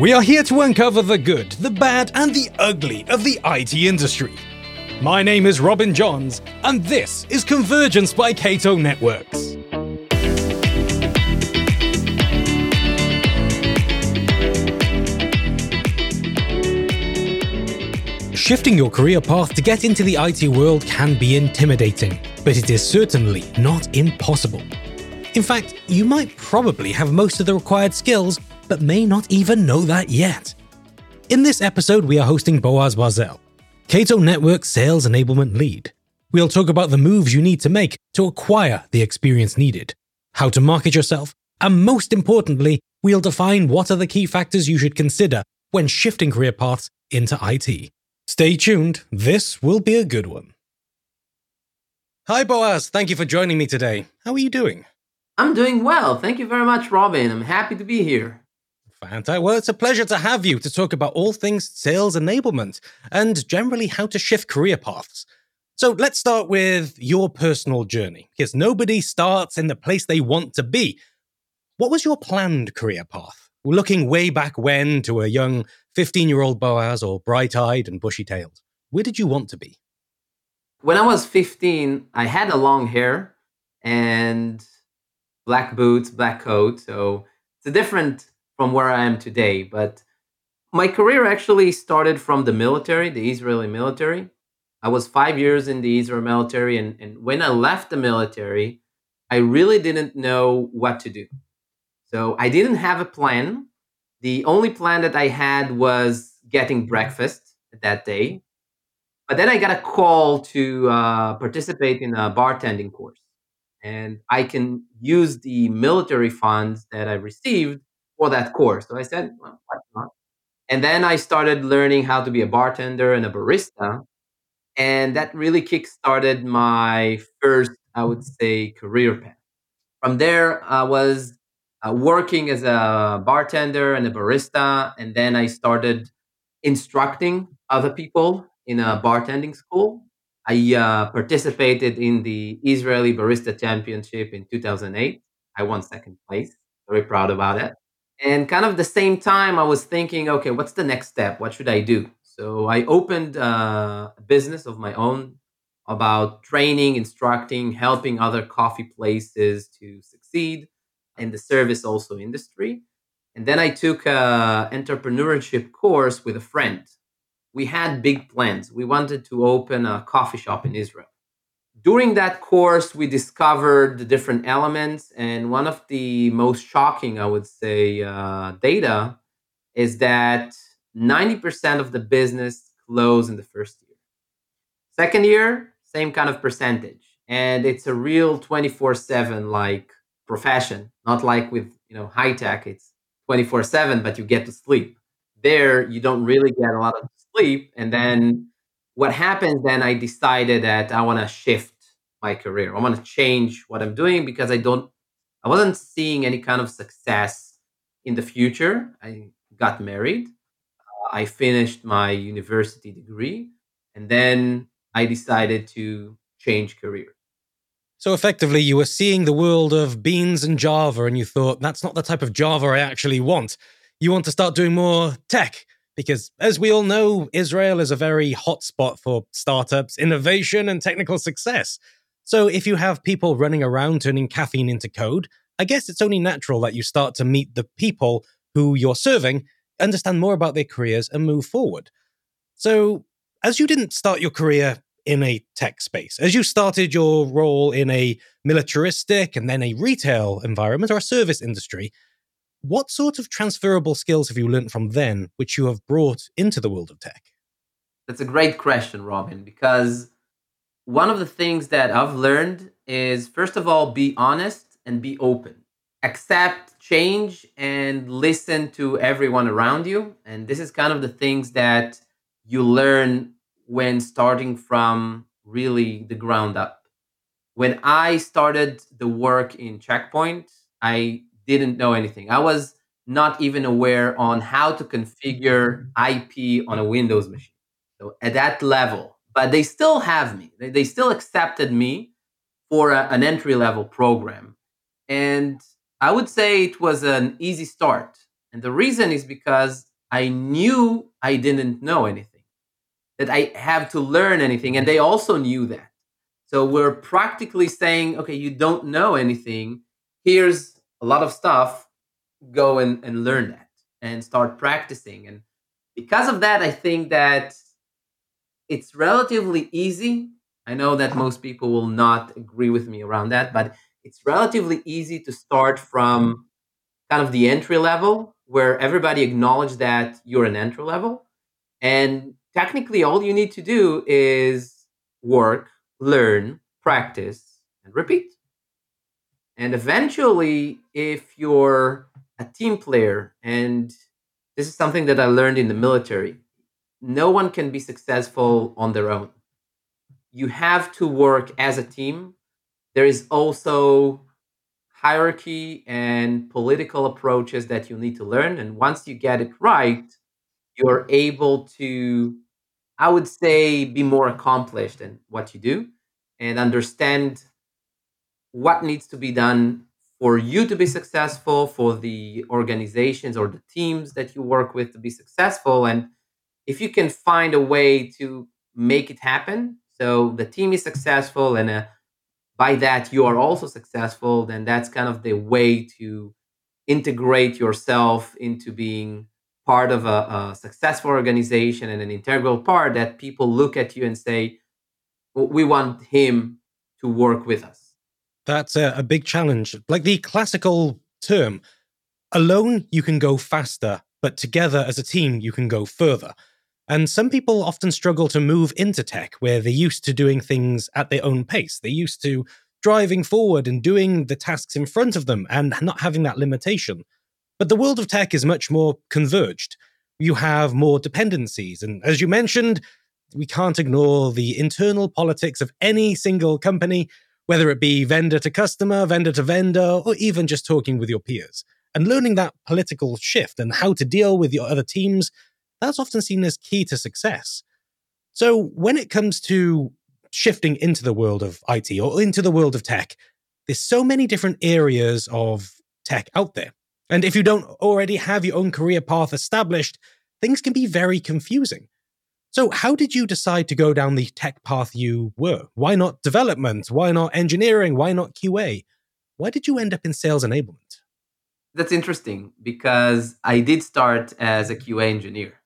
We are here to uncover the good, the bad, and the ugly of the IT industry. My name is Robin Johns, and this is Convergence by Cato Networks. Shifting your career path to get into the IT world can be intimidating, but it is certainly not impossible. In fact, you might probably have most of the required skills, but may not even know that yet. In this episode, we are hosting Boaz Barzel, Cato Network Sales Enablement Lead. We'll talk about the moves you need to make to acquire the experience needed, how to market yourself, and most importantly, we'll define what are the key factors you should consider when shifting career paths into IT. Stay tuned, this will be a good one. Hi, Boaz. Thank you for joining me today. How are you doing? I'm doing well. Thank you very much, Robin. I'm happy to be here. Fantastic. Well, it's a pleasure to have you to talk about all things sales enablement and generally how to shift career paths. So let's start with your personal journey, because nobody starts in the place they want to be. What was your planned career path? looking way back when to a young 15 year old Boaz or bright eyed and bushy tailed? Where did you want to be? When I was 15, I had a long hair and black boots, black coat. So it's a different from where I am today. But my career actually started from the military, the Israeli military. I was five years in the Israeli military. And, and when I left the military, I really didn't know what to do. So I didn't have a plan. The only plan that I had was getting breakfast that day. But then I got a call to uh, participate in a bartending course. And I can use the military funds that I received for that course. So I said, well, why not? And then I started learning how to be a bartender and a barista. And that really kickstarted my first, I would say, career path. From there, I was uh, working as a bartender and a barista. And then I started instructing other people in a bartending school. I uh, participated in the Israeli Barista Championship in 2008. I won second place. Very proud about it. And kind of the same time, I was thinking, okay, what's the next step? What should I do? So I opened uh, a business of my own about training, instructing, helping other coffee places to succeed in the service also industry. And then I took a entrepreneurship course with a friend. We had big plans. We wanted to open a coffee shop in Israel. During that course, we discovered the different elements. And one of the most shocking, I would say, uh, data is that 90% of the business closed in the first year. Second year, same kind of percentage. And it's a real 24 7 like profession, not like with you know high tech, it's 24 7, but you get to sleep. There, you don't really get a lot of sleep. And then what happens then, I decided that I want to shift my career. I want to change what I'm doing because I don't, I wasn't seeing any kind of success in the future. I got married. Uh, I finished my university degree. And then I decided to change career. So effectively, you were seeing the world of beans and Java, and you thought, that's not the type of Java I actually want. You want to start doing more tech. Because as we all know, Israel is a very hot spot for startups, innovation, and technical success. So if you have people running around turning caffeine into code, I guess it's only natural that you start to meet the people who you're serving, understand more about their careers, and move forward. So, as you didn't start your career in a tech space. As you started your role in a militaristic and then a retail environment or a service industry, what sort of transferable skills have you learned from then, which you have brought into the world of tech? That's a great question, Robin, because one of the things that I've learned is first of all, be honest and be open. Accept change and listen to everyone around you. And this is kind of the things that you learn when starting from really the ground up. When I started the work in Check Point, I didn't know anything. I was not even aware on how to configure IP on a Windows machine. So at that level, but they still have me. They, they still accepted me for a, an entry level program. And I would say it was an easy start. And the reason is because I knew I didn't know anything, that I have to learn anything. And they also knew that. So we're practically saying, okay, you don't know anything. Here's a lot of stuff. Go and, and learn that and start practicing. And because of that, I think that it's relatively easy. I know that uh-huh. most people will not agree with me around that, but it's relatively easy to start from kind of the entry level where everybody acknowledge that you're an entry level. And technically, all you need to do is work, learn, practice, and repeat. And eventually, if you're a team player, and this is something that I learned in the military, no one can be successful on their own. You have to work as a team. There is also hierarchy and political approaches that you need to learn. And once you get it right, you're able to, I would say, be more accomplished in what you do and understand what needs to be done for you to be successful, for the organizations or the teams that you work with to be successful. And if you can find a way to make it happen, so the team is successful and a by that you are also successful, then that's kind of the way to integrate yourself into being part of a, a, successful organization and an integral part that people look at you and say, we want him to work with us. That's a, a big challenge. Like the classical term, alone you can go faster, but together as a team you can go further. And some people often struggle to move into tech where they're used to doing things at their own pace. They're used to driving forward and doing the tasks in front of them and not having that limitation. But the world of tech is much more converged. You have more dependencies. And as you mentioned, we can't ignore the internal politics of any single company, whether it be vendor to customer, vendor to vendor, or even just talking with your peers. And learning that political shift and how to deal with your other teams that's often seen as key to success. So when it comes to shifting into the world of IT or into the world of tech, there's so many different areas of tech out there. And if you don't already have your own career path established, things can be very confusing. So, how did you decide to go down the tech path you were? Why not development? Why not engineering? Why not QA? Why did you end up in sales enablement? That's interesting because I did start as a QA engineer.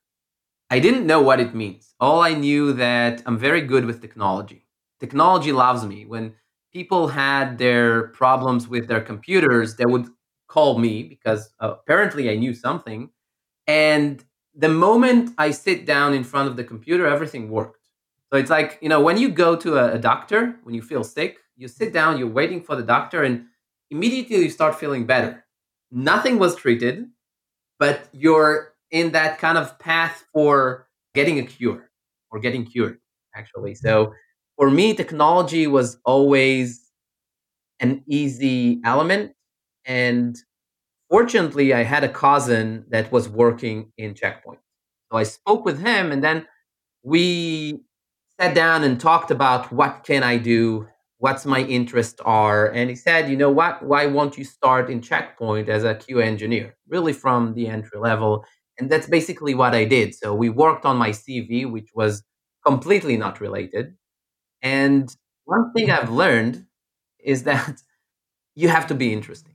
I didn't know what it means. All I knew that I'm very good with technology. Technology loves me. When people had their problems with their computers, they would call me because apparently I knew something. And the moment I sit down in front of the computer, everything worked. So it's like, you know, when you go to a, a doctor, when you feel sick, you sit down, you're waiting for the doctor, and immediately you start feeling better. Nothing was treated, but your in that kind of path for getting a cure or getting cured, actually. Mm-hmm. So for me, technology was always an easy element. And fortunately, I had a cousin that was working in Check Point. So I spoke with him and then we sat down and talked about what can I do what's my interest are and he said you know what why won't you start in Check Point as a qa engineer really from the entry level and that's basically what I did. So we worked on my CV, which was completely not related. And one thing I've learned is that you have to be interesting.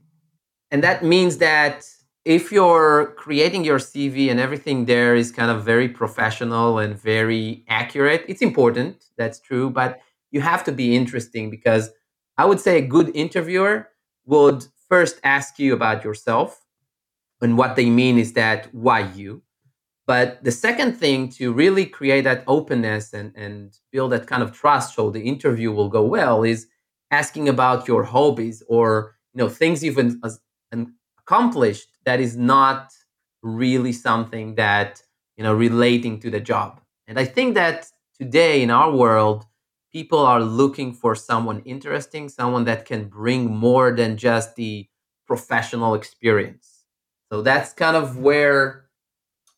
And that means that if you're creating your CV and everything there is kind of very professional and very accurate, it's important, that's true, but you have to be interesting because I would say a good interviewer would first ask you about yourself and what they mean is that why you? But the second thing to really create that openness and, and build that kind of trust so the interview will go well is asking about your hobbies or you know things you've accomplished that is not really something that you know relating to the job. And I think that today in our world, people are looking for someone interesting, someone that can bring more than just the professional experience. So that's kind of where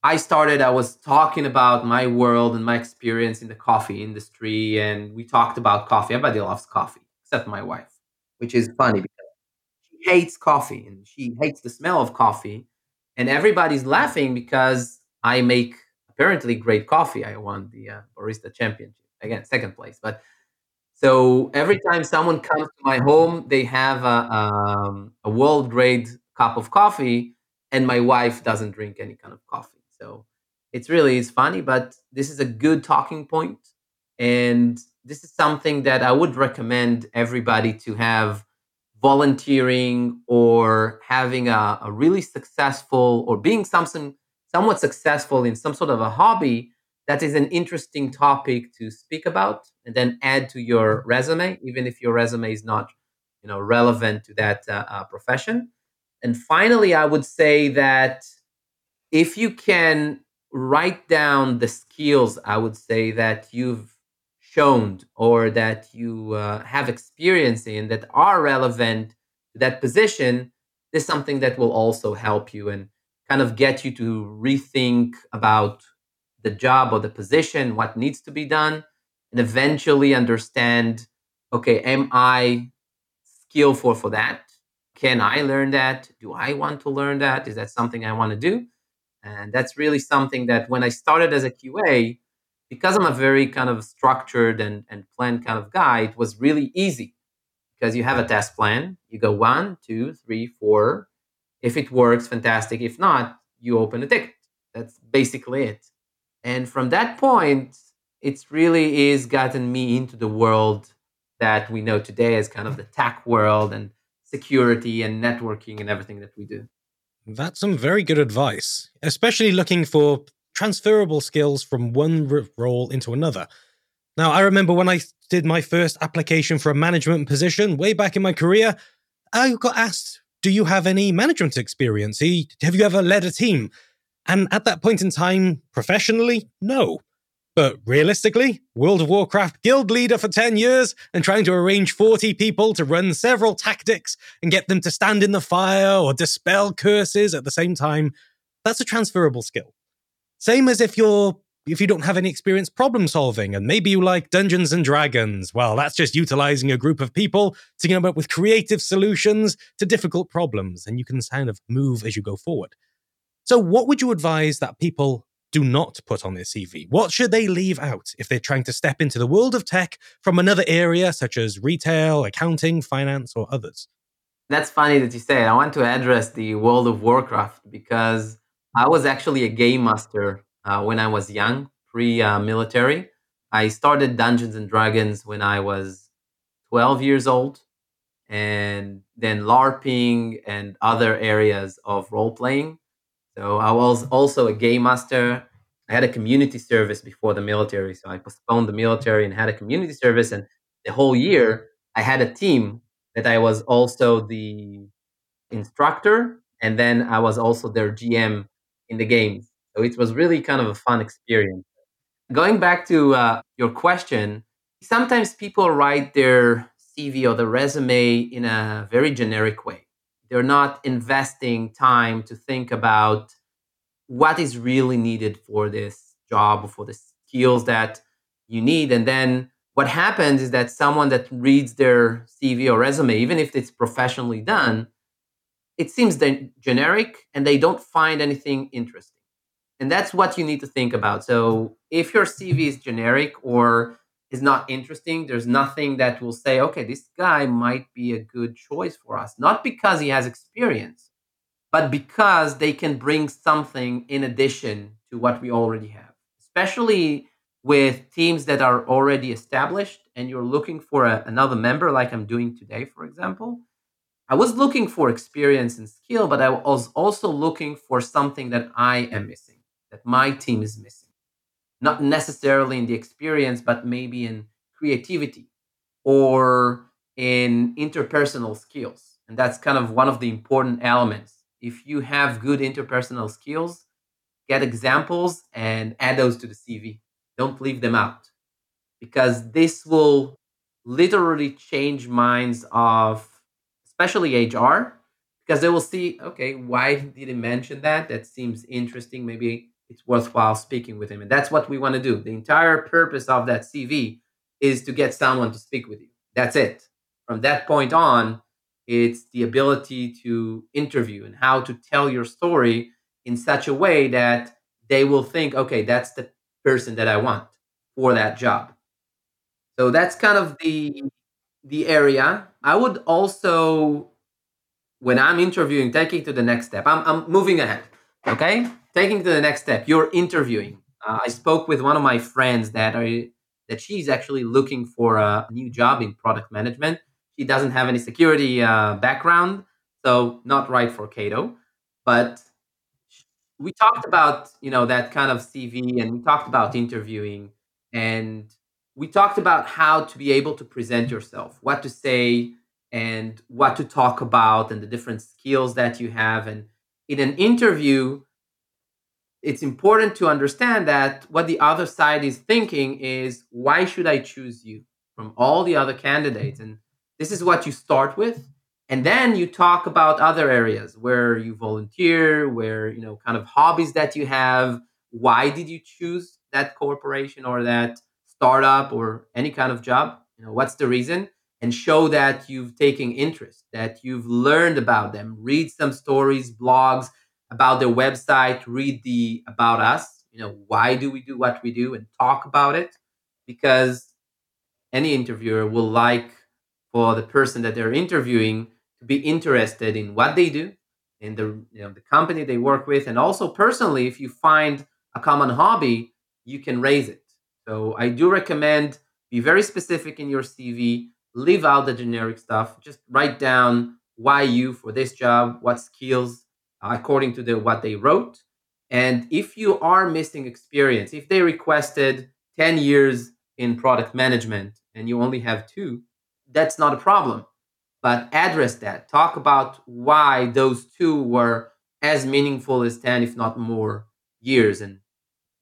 I started. I was talking about my world and my experience in the coffee industry, and we talked about coffee. Everybody loves coffee except my wife, which is funny because she hates coffee and she hates the smell of coffee. And everybody's laughing because I make apparently great coffee. I won the uh, barista championship again, second place. But so every time someone comes to my home, they have a, um, a world grade cup of coffee, and my wife doesn't drink any kind of coffee. So it's really it's funny, but this is a good talking point, and this is something that I would recommend everybody to have volunteering or having a, a really successful or being something somewhat successful in some sort of a hobby that is an interesting topic to speak about and then add to your resume even if your resume is not you know relevant to that uh, uh, profession and finally i would say that if you can write down the skills i would say that you've shown or that you uh, have experience in that are relevant to that position is something that will also help you and kind of get you to rethink about the job or the position, what needs to be done, and eventually understand okay, am I skillful for that? Can I learn that? Do I want to learn that? Is that something I want to do? And that's really something that when I started as a QA, because I'm a very kind of structured and, and planned kind of guy, it was really easy because you have a test plan. You go one, two, three, four. If it works, fantastic. If not, you open a ticket. That's basically it. And from that point, it's really is gotten me into the world that we know today as kind of the tech world and security and networking and everything that we do. That's some very good advice, especially looking for transferable skills from one role into another. Now, I remember when I did my first application for a management position way back in my career, I got asked, Do you have any management experience? Have you ever led a team? And at that point in time, professionally, no. But realistically, World of Warcraft guild leader for 10 years and trying to arrange 40 people to run several tactics and get them to stand in the fire or dispel curses at the same time, that's a transferable skill. Same as if you're if you don't have any experience problem solving and maybe you like Dungeons and Dragons, well, that's just utilizing a group of people to come up with creative solutions to difficult problems and you can kind of move as you go forward. So, what would you advise that people do not put on their CV? What should they leave out if they're trying to step into the world of tech from another area such as retail, accounting, finance, or others? That's funny that you say it. I want to address the World of Warcraft because I was actually a game master uh, when I was young, pre uh, military. I started Dungeons and Dragons when I was 12 years old, and then LARPing and other areas of role playing. So I was also a game master. I had a community service before the military. So I postponed the military and had a community service. And the whole year, I had a team that I was also the instructor. And then I was also their GM in the games. So it was really kind of a fun experience. Going back to uh, your question, sometimes people write their CV or the resume in a very generic way. They're not investing time to think about what is really needed for this job for the skills that you need. And then what happens is that someone that reads their CV or resume, even if it's professionally done, it seems generic and they don't find anything interesting. And that's what you need to think about. So if your CV is generic or is not interesting, there's mm-hmm. nothing that will say, okay, this guy might be a good choice for us. Not because he has experience, but because they can bring something in addition to what we already have, especially with teams that are already established and you're looking for a, another member, like I'm doing today, for example I was looking for experience and skill, but I was also looking for something that I am missing, that my team is missing. Not necessarily in the experience, but maybe in creativity or in interpersonal skills. And that's kind of one of the important elements. If you have good interpersonal skills, get examples and add those to the CV. Don't leave them out because this will literally change minds of especially HR, because they will see, okay, why did he mention that? That seems interesting. Maybe it's worthwhile speaking with him. And that's what we want to do. The entire purpose of that CV is to get someone to speak with you. That's it. From that point on, it's the ability to interview and how to tell your story in such a way that they will think, okay, that's the person that I want for that job. So that's kind of the the area. I would also, when I'm interviewing, taking to the next step. I'm I'm moving ahead. Okay, taking to the next step. You're interviewing. Uh, I spoke with one of my friends that are that she's actually looking for a new job in product management. She doesn't have any security uh, background, so not right for Cato. But we talked about you know that kind of CV, and we talked about interviewing, and we talked about how to be able to present yourself, what to say, and what to talk about, and the different skills that you have. And in an interview, it's important to understand that what the other side is thinking is why should I choose you from all the other candidates? And this is what you start with. And then you talk about other areas where you volunteer, where, you know, kind of hobbies that you have. Why did you choose that corporation or that startup or any kind of job? You know, what's the reason? And show that you've taken interest, that you've learned about them. Read some stories, blogs, about their website, read the about us, you know, why do we do what we do and talk about it? Because any interviewer will like for the person that they're interviewing to be interested in what they do in the you know the company they work with. And also personally if you find a common hobby you can raise it. So i do recommend be very specific in your cv leave out the generic stuff just write down why you for this job what skills according to the what they wrote. And if you are missing experience, if they requested 10 years in product management and you only have two, that's not a problem. But address that. Talk about why those two were as meaningful as 10, if not more, years. And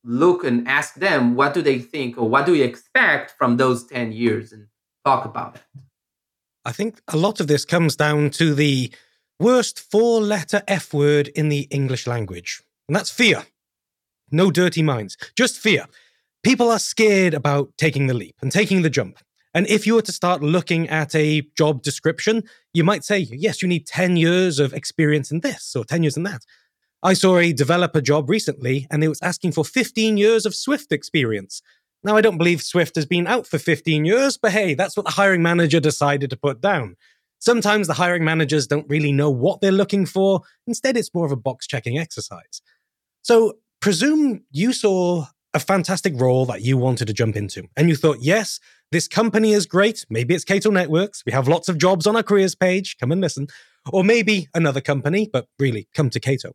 look and ask them what do they think or what do you expect from those 10 years and talk about it. I think a lot of this comes down to the worst four letter F word in the English language, and that's fear. No dirty minds, just fear. People are scared about taking the leap and taking the jump. And if you were to start looking at a job description, you might say, yes, you need 10 years of experience in this or 10 years in that. I saw a developer job recently and it was asking for 15 years of Swift experience. Now, I don't believe Swift has been out for 15 years, but hey, that's what the hiring manager decided to put down. Sometimes the hiring managers don't really know what they're looking for. Instead, it's more of a box checking exercise. So, presume you saw a fantastic role that you wanted to jump into, and you thought, yes, this company is great. Maybe it's Cato Networks. We have lots of jobs on our careers page. Come and listen. Or maybe another company, but really come to Cato.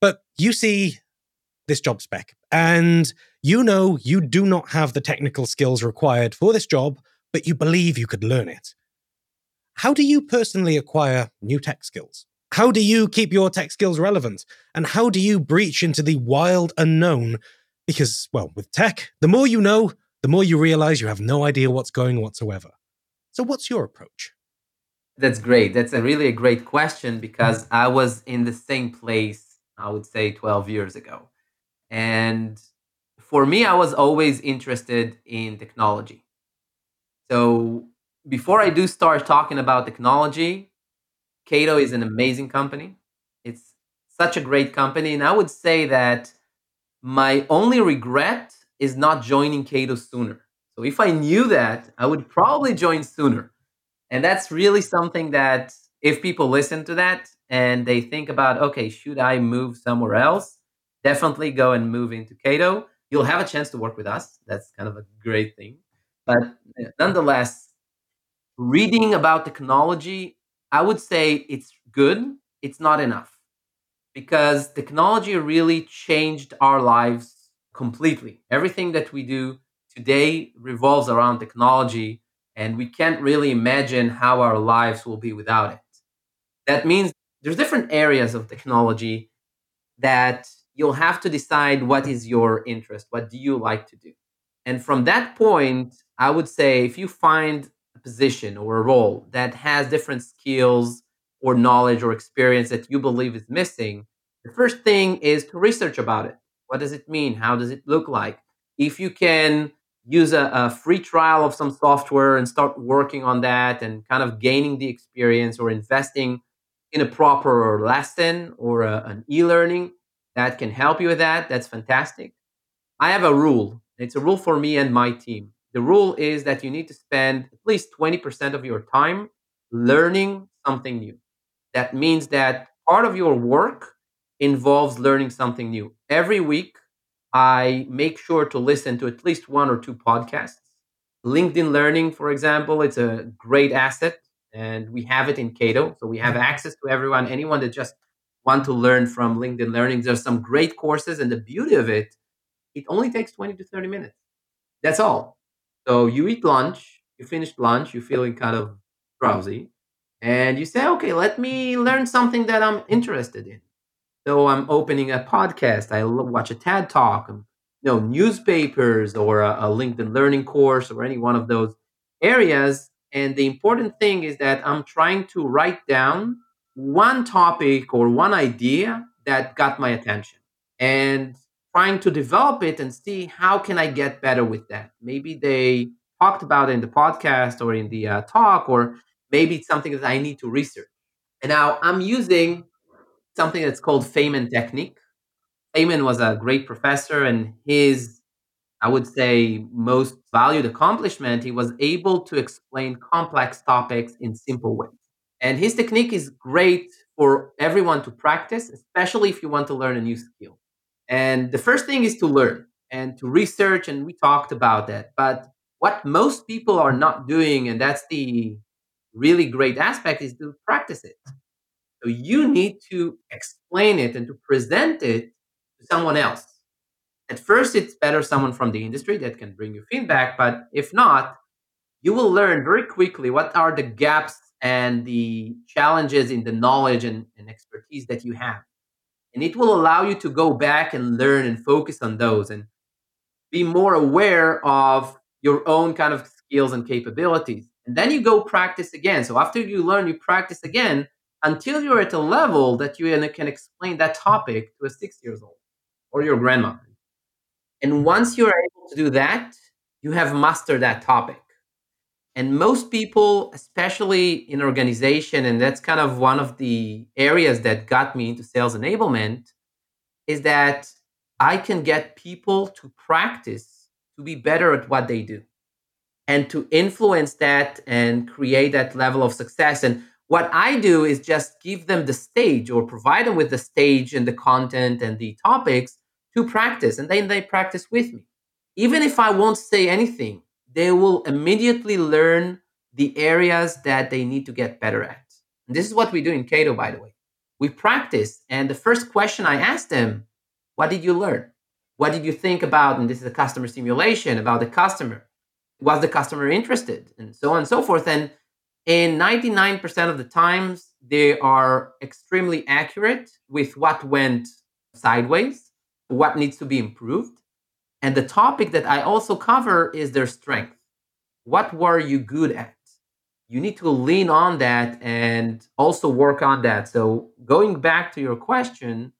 But you see this job spec and you know you do not have the technical skills required for this job, but you believe you could learn it. How do you personally acquire new tech skills? How do you keep your tech skills relevant? And how do you breach into the wild unknown? Because, well, with tech, the more you know, the more you realize you have no idea what's going whatsoever. So, what's your approach? That's great. That's a really a great question because mm. I was in the same place, I would say 12 years ago. And for me, I was always interested in technology. So before I do start talking about technology, Cato is an amazing company. It's such a great company. And I would say that my only regret is not joining Cato sooner. So if I knew that, I would probably join sooner. And that's really something that if people listen to that and they think about, okay, should I move somewhere else? Definitely go and move into Cato. You'll have a chance to work with us. That's kind of a great thing. But nonetheless, reading about technology, I would say it's good. It's not enough because technology really changed our lives completely. Everything that we do today revolves around technology, and we can't really imagine how our lives will be without it. That means there's different areas of technology that you'll have to decide what is your interest, what do you like to do. And from that point, I would say if you find a position or a role that has different skills or knowledge or experience that you believe is missing, the first thing is to research about it. What does it mean? How does it look like? If you can use a, a free trial of some software and start working on that and kind of gaining the experience or investing in a proper lesson or a, an e learning, that can help you with that, that's fantastic. I have a rule. It's a rule for me and my team. The rule is that you need to spend at least 20% of your time learning something new. That means that part of your work involves learning something new. Every week, I make sure to listen to at least one or two podcasts. LinkedIn Learning, for example, it's a great asset, and we have it in Cato. So we have access to everyone, anyone that just want to learn from LinkedIn Learning. There's some great courses, and the beauty of it, it only takes 20 to 30 minutes. That's all. So you eat lunch, you finish lunch, you're feeling kind of drowsy, and you say, okay, let me learn something that I'm interested in. So I'm opening a podcast, I watch a TED talk, um, you know, newspapers or a, a LinkedIn learning course or any one of those areas. And the important thing is that I'm trying to write down one topic or one idea that got my attention and trying to develop it and see how can I get better with that. Maybe they talked about it in the podcast or in the uh, talk, or maybe it's something that I need to research. And now I'm using something that's called Feynman technique. Feynman was a great professor, and his, I would say, most valued accomplishment, he was able to explain complex topics in simple ways. And his technique is great for everyone to practice, especially if you want to learn a new skill. And the first thing is to learn and to research, and we talked about that. But what most people are not doing, and that's the really great aspect, is to practice it. So you need to explain it and to present it to someone else. At first, it's better someone from the industry that can bring you feedback, but if not, you will learn very quickly what are the gaps and the challenges in the knowledge and, and expertise that you have. And it will allow you to go back and learn and focus on those and be more aware of your own kind of skills and capabilities. And then you go practice again. So after you learn, you practice again until you're at a level that you can explain that topic to a six years old or your grandmother. And once you're able to do that, you have mastered that topic. And most people, especially in organization, and that's kind of one of the areas that got me into sales enablement, is that I can get people to practice to be better at what they do and to influence that and create that level of success. And what I do is just give them the stage or provide them with the stage and the content and the topics to practice. And then they practice with me. Even if I won't say anything, they will immediately learn the areas that they need to get better at. And this is what we do in Cato, by the way. We practice. And the first question I ask them, what did you learn? What did you think about? And this is a customer simulation about the customer. Was the customer interested? And so on and so forth. And in 99% of the times, they are extremely accurate with what went sideways, what needs to be improved. And the topic that I also cover is their strength. What were you good at? You need to lean on that and also work on that. So, going back to your question,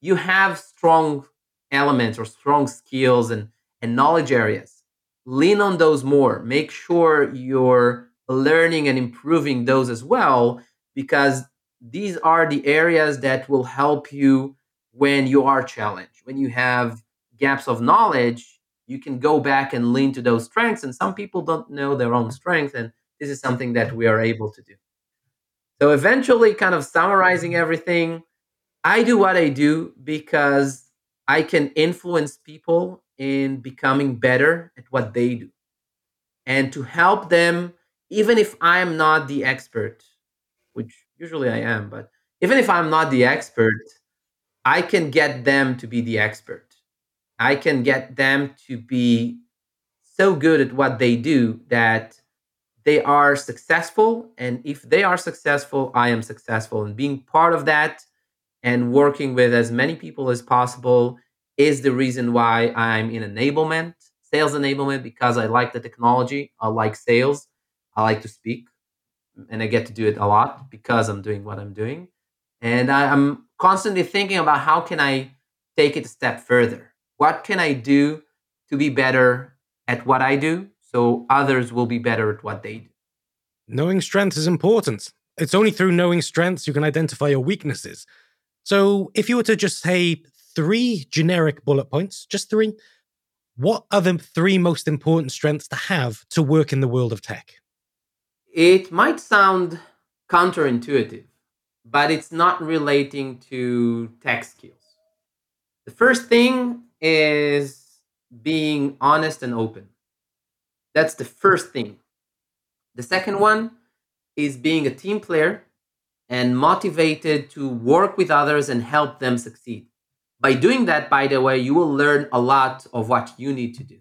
you have strong elements or strong skills and, and knowledge areas. Lean on those more. Make sure you're learning and improving those as well, because these are the areas that will help you when you are challenged. When you have gaps of knowledge, you can go back and lean to those strengths. And some people don't know their own strength. And this is something that we are able to do. So, eventually, kind of summarizing everything, I do what I do because I can influence people in becoming better at what they do and to help them even if I'm not the expert, which usually I am, but even if I'm not the expert, I can get them to be the expert. I can get them to be so good at what they do that they are successful. And if they are successful, I am successful. And being part of that and working with as many people as possible is the reason why I'm in enablement, sales enablement, because I like the technology, I like sales, I like to speak, and I get to do it a lot because I'm doing what I'm doing. And I, am constantly thinking about how can I take it a step further. What can I do to be better at what I do, so others will be better at what they do. Knowing strengths is important. It's only through knowing strengths you can identify your weaknesses. So, if you were to just say three generic bullet points, just three. What are the three most important strengths to have to work in the world of tech? It might sound counterintuitive, but it's not relating to tech skills. The first thing is being honest and open. That's the first thing. The second one is being a team player and motivated to work with others and help them succeed. By doing that, by the way, you will learn a lot of what you need to do.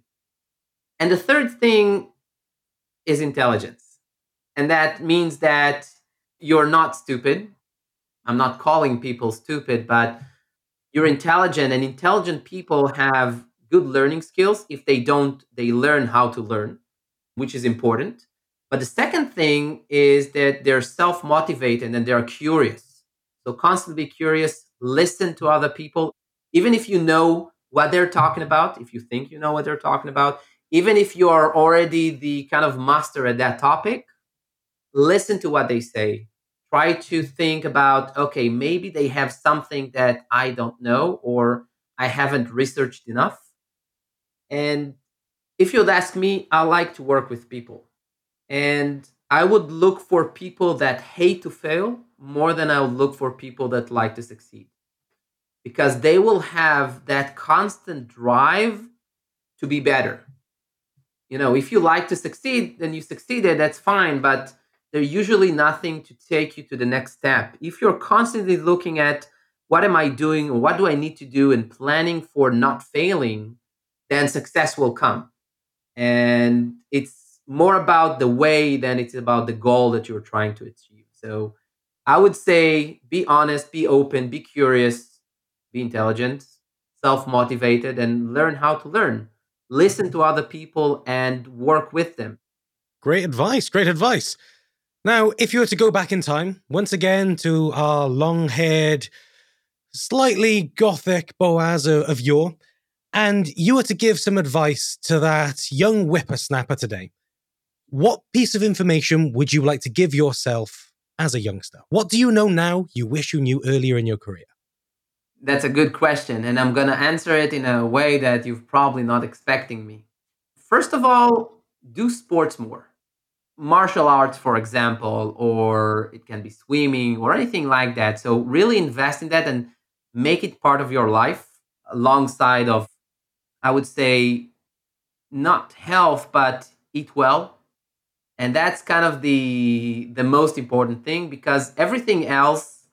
And the third thing is intelligence. And that means that you're not stupid. I'm not calling people stupid, but you're intelligent, and intelligent people have good learning skills. If they don't, they learn how to learn, which is important. But the second thing is that they're self motivated and they're curious. So, constantly curious, listen to other people, even if you know what they're talking about, if you think you know what they're talking about, even if you are already the kind of master at that topic, listen to what they say. Try to think about, okay, maybe they have something that I don't know or I haven't researched enough. And if you'd ask me, I like to work with people. And I would look for people that hate to fail more than I would look for people that like to succeed. Because they will have that constant drive to be better. You know, if you like to succeed, then you succeeded, that's fine, but there's usually nothing to take you to the next step. If you're constantly looking at what am I doing what do I need to do and planning for not failing, then success will come. And it's more about the way than it's about the goal that you're trying to achieve. So I would say be honest, be open, be curious, be intelligent, self motivated, and learn how to learn. Listen to other people and work with them. Great advice. Great advice. Now, if you were to go back in time, once again to our long haired, slightly gothic Boaz of yore, and you were to give some advice to that young whippersnapper today, what piece of information would you like to give yourself as a youngster? What do you know now you wish you knew earlier in your career? That's a good question, and I'm going to answer it in a way that you're probably not expecting me. First of all, do sports more. Martial arts, for example, or it can be swimming or anything like that. So, really invest in that and make it part of your life alongside of I would say not health, but eat well. And that's kind of the the most important thing because everything else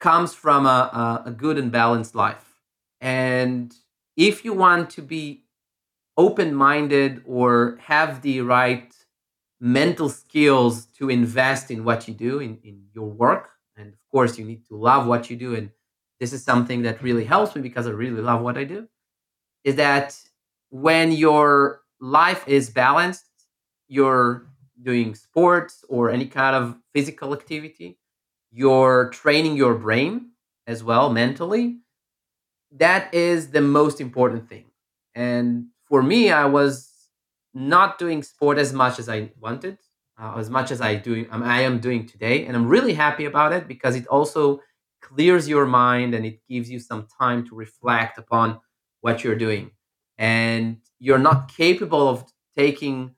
comes from a, a, good and balanced life. And if you want to be open-minded or have the right mental skills to invest in what you do in, in your work, and of course you need to love what you do. And this is something that really helps me because I really love what I do is that when your life is balanced, you're doing sports or any kind of physical activity, you're training your brain as well mentally. That is the most important thing. And for me, I was not doing sport as much as I wanted, uh, as much as I do. Um, I am doing today, and I'm really happy about it because it also clears your mind and it gives you some time to reflect upon what you're doing and you're not capable of taking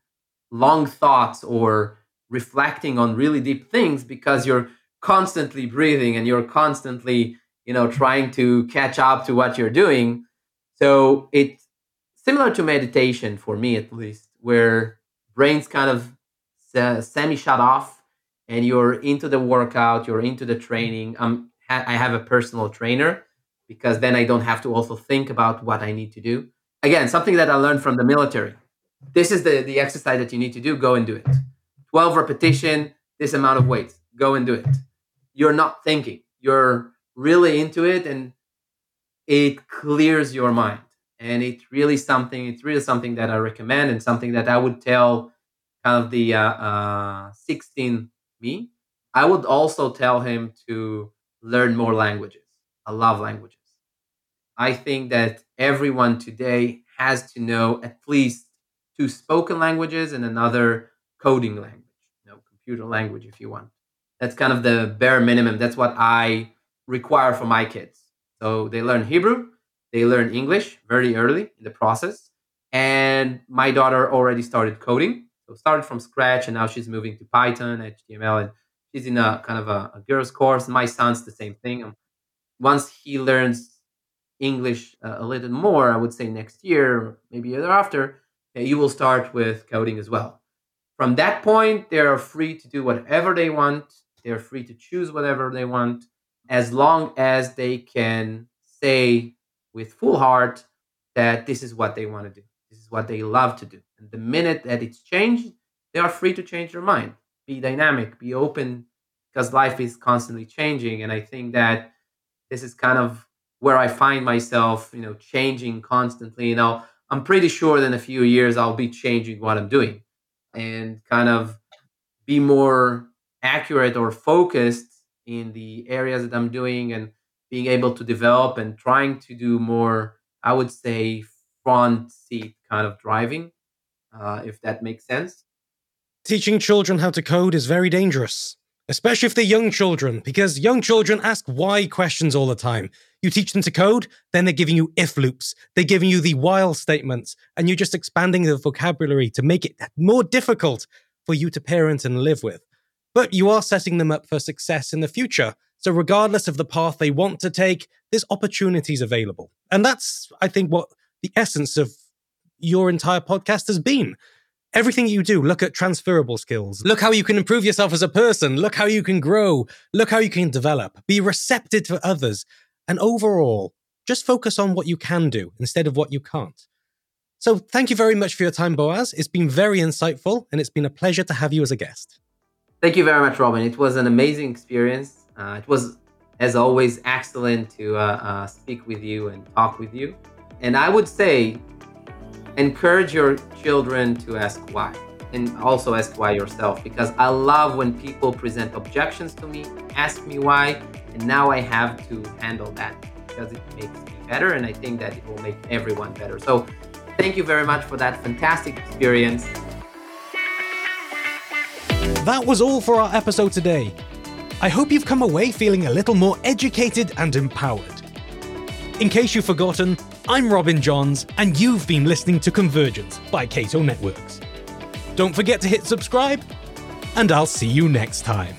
long thoughts or reflecting on really deep things because you're constantly breathing and you're constantly you know trying to catch up to what you're doing so it's similar to meditation for me at least where brains kind of semi shut off and you're into the workout you're into the training um, i have a personal trainer because then I don't have to also think about what I need to do. Again, something that I learned from the military. This is the, the exercise that you need to do. Go and do it. 12 repetition, this amount of weight. Go and do it. You're not thinking. You're really into it and it clears your mind. And it's really something, it's really something that I recommend and something that I would tell kind of the uh, uh, 16 me. I would also tell him to learn more languages. I love languages. I think that everyone today has to know at least two spoken languages and another coding language, you know, computer language if you want. That's kind of the bare minimum. That's what I require for my kids. So they learn Hebrew, they learn English very early in the process. And my daughter already started coding. So started from scratch and now she's moving to Python, HTML, and she's in a kind of a, a girls course. My son's the same thing. Um, once he learns English uh, a little more, I would say next year, maybe year after, you will start with coding as well. From that point, they are free to do whatever they want. They're free to choose whatever they want, as long as they can say with full heart that this is what they want to do. This is what they love to do. And the minute that it's changed, they are free to change their mind. Be dynamic, be open, because life is constantly changing. And I think that this is kind of where I find myself, you know, changing constantly. You know, I'm pretty sure that in a few years I'll be changing what I'm doing and kind of be more accurate or focused in the areas that I'm doing and being able to develop and trying to do more, I would say, front seat kind of driving, uh, if that makes sense. Teaching children how to code is very dangerous especially if they're young children, because young children ask why questions all the time. You teach them to code, then they're giving you if loops, they're giving you the while statements, and you're just expanding the vocabulary to make it more difficult for you to parent and live with. But you are setting them up for success in the future. So, regardless of the path they want to take, there's opportunities available. And that's, I think, what the essence of your entire podcast has been everything you do, look at transferable skills. Look how you can improve yourself as a person. Look how you can grow. Look how you can develop. Be receptive to others. And overall, just focus on what you can do instead of what you can't. So, thank you very much for your time, Boaz. It's been very insightful and it's been a pleasure to have you as a guest. Thank you very much, Robin. It was an amazing experience. Uh, it was, as always, excellent to uh, uh, speak with you and talk with you. And I would say encourage your children to ask why and also ask why yourself because I love when people present objections to me, ask me why, and now I have to handle that because it makes me better and I think that it will make everyone better. So, thank you very much for that fantastic experience. That was all for our episode today. I hope you've come away feeling a little more educated and empowered. In case you've forgotten, I'm Robin Johns, and you've been listening to Convergence by Cato Networks. Don't forget to hit subscribe, and I'll see you next time.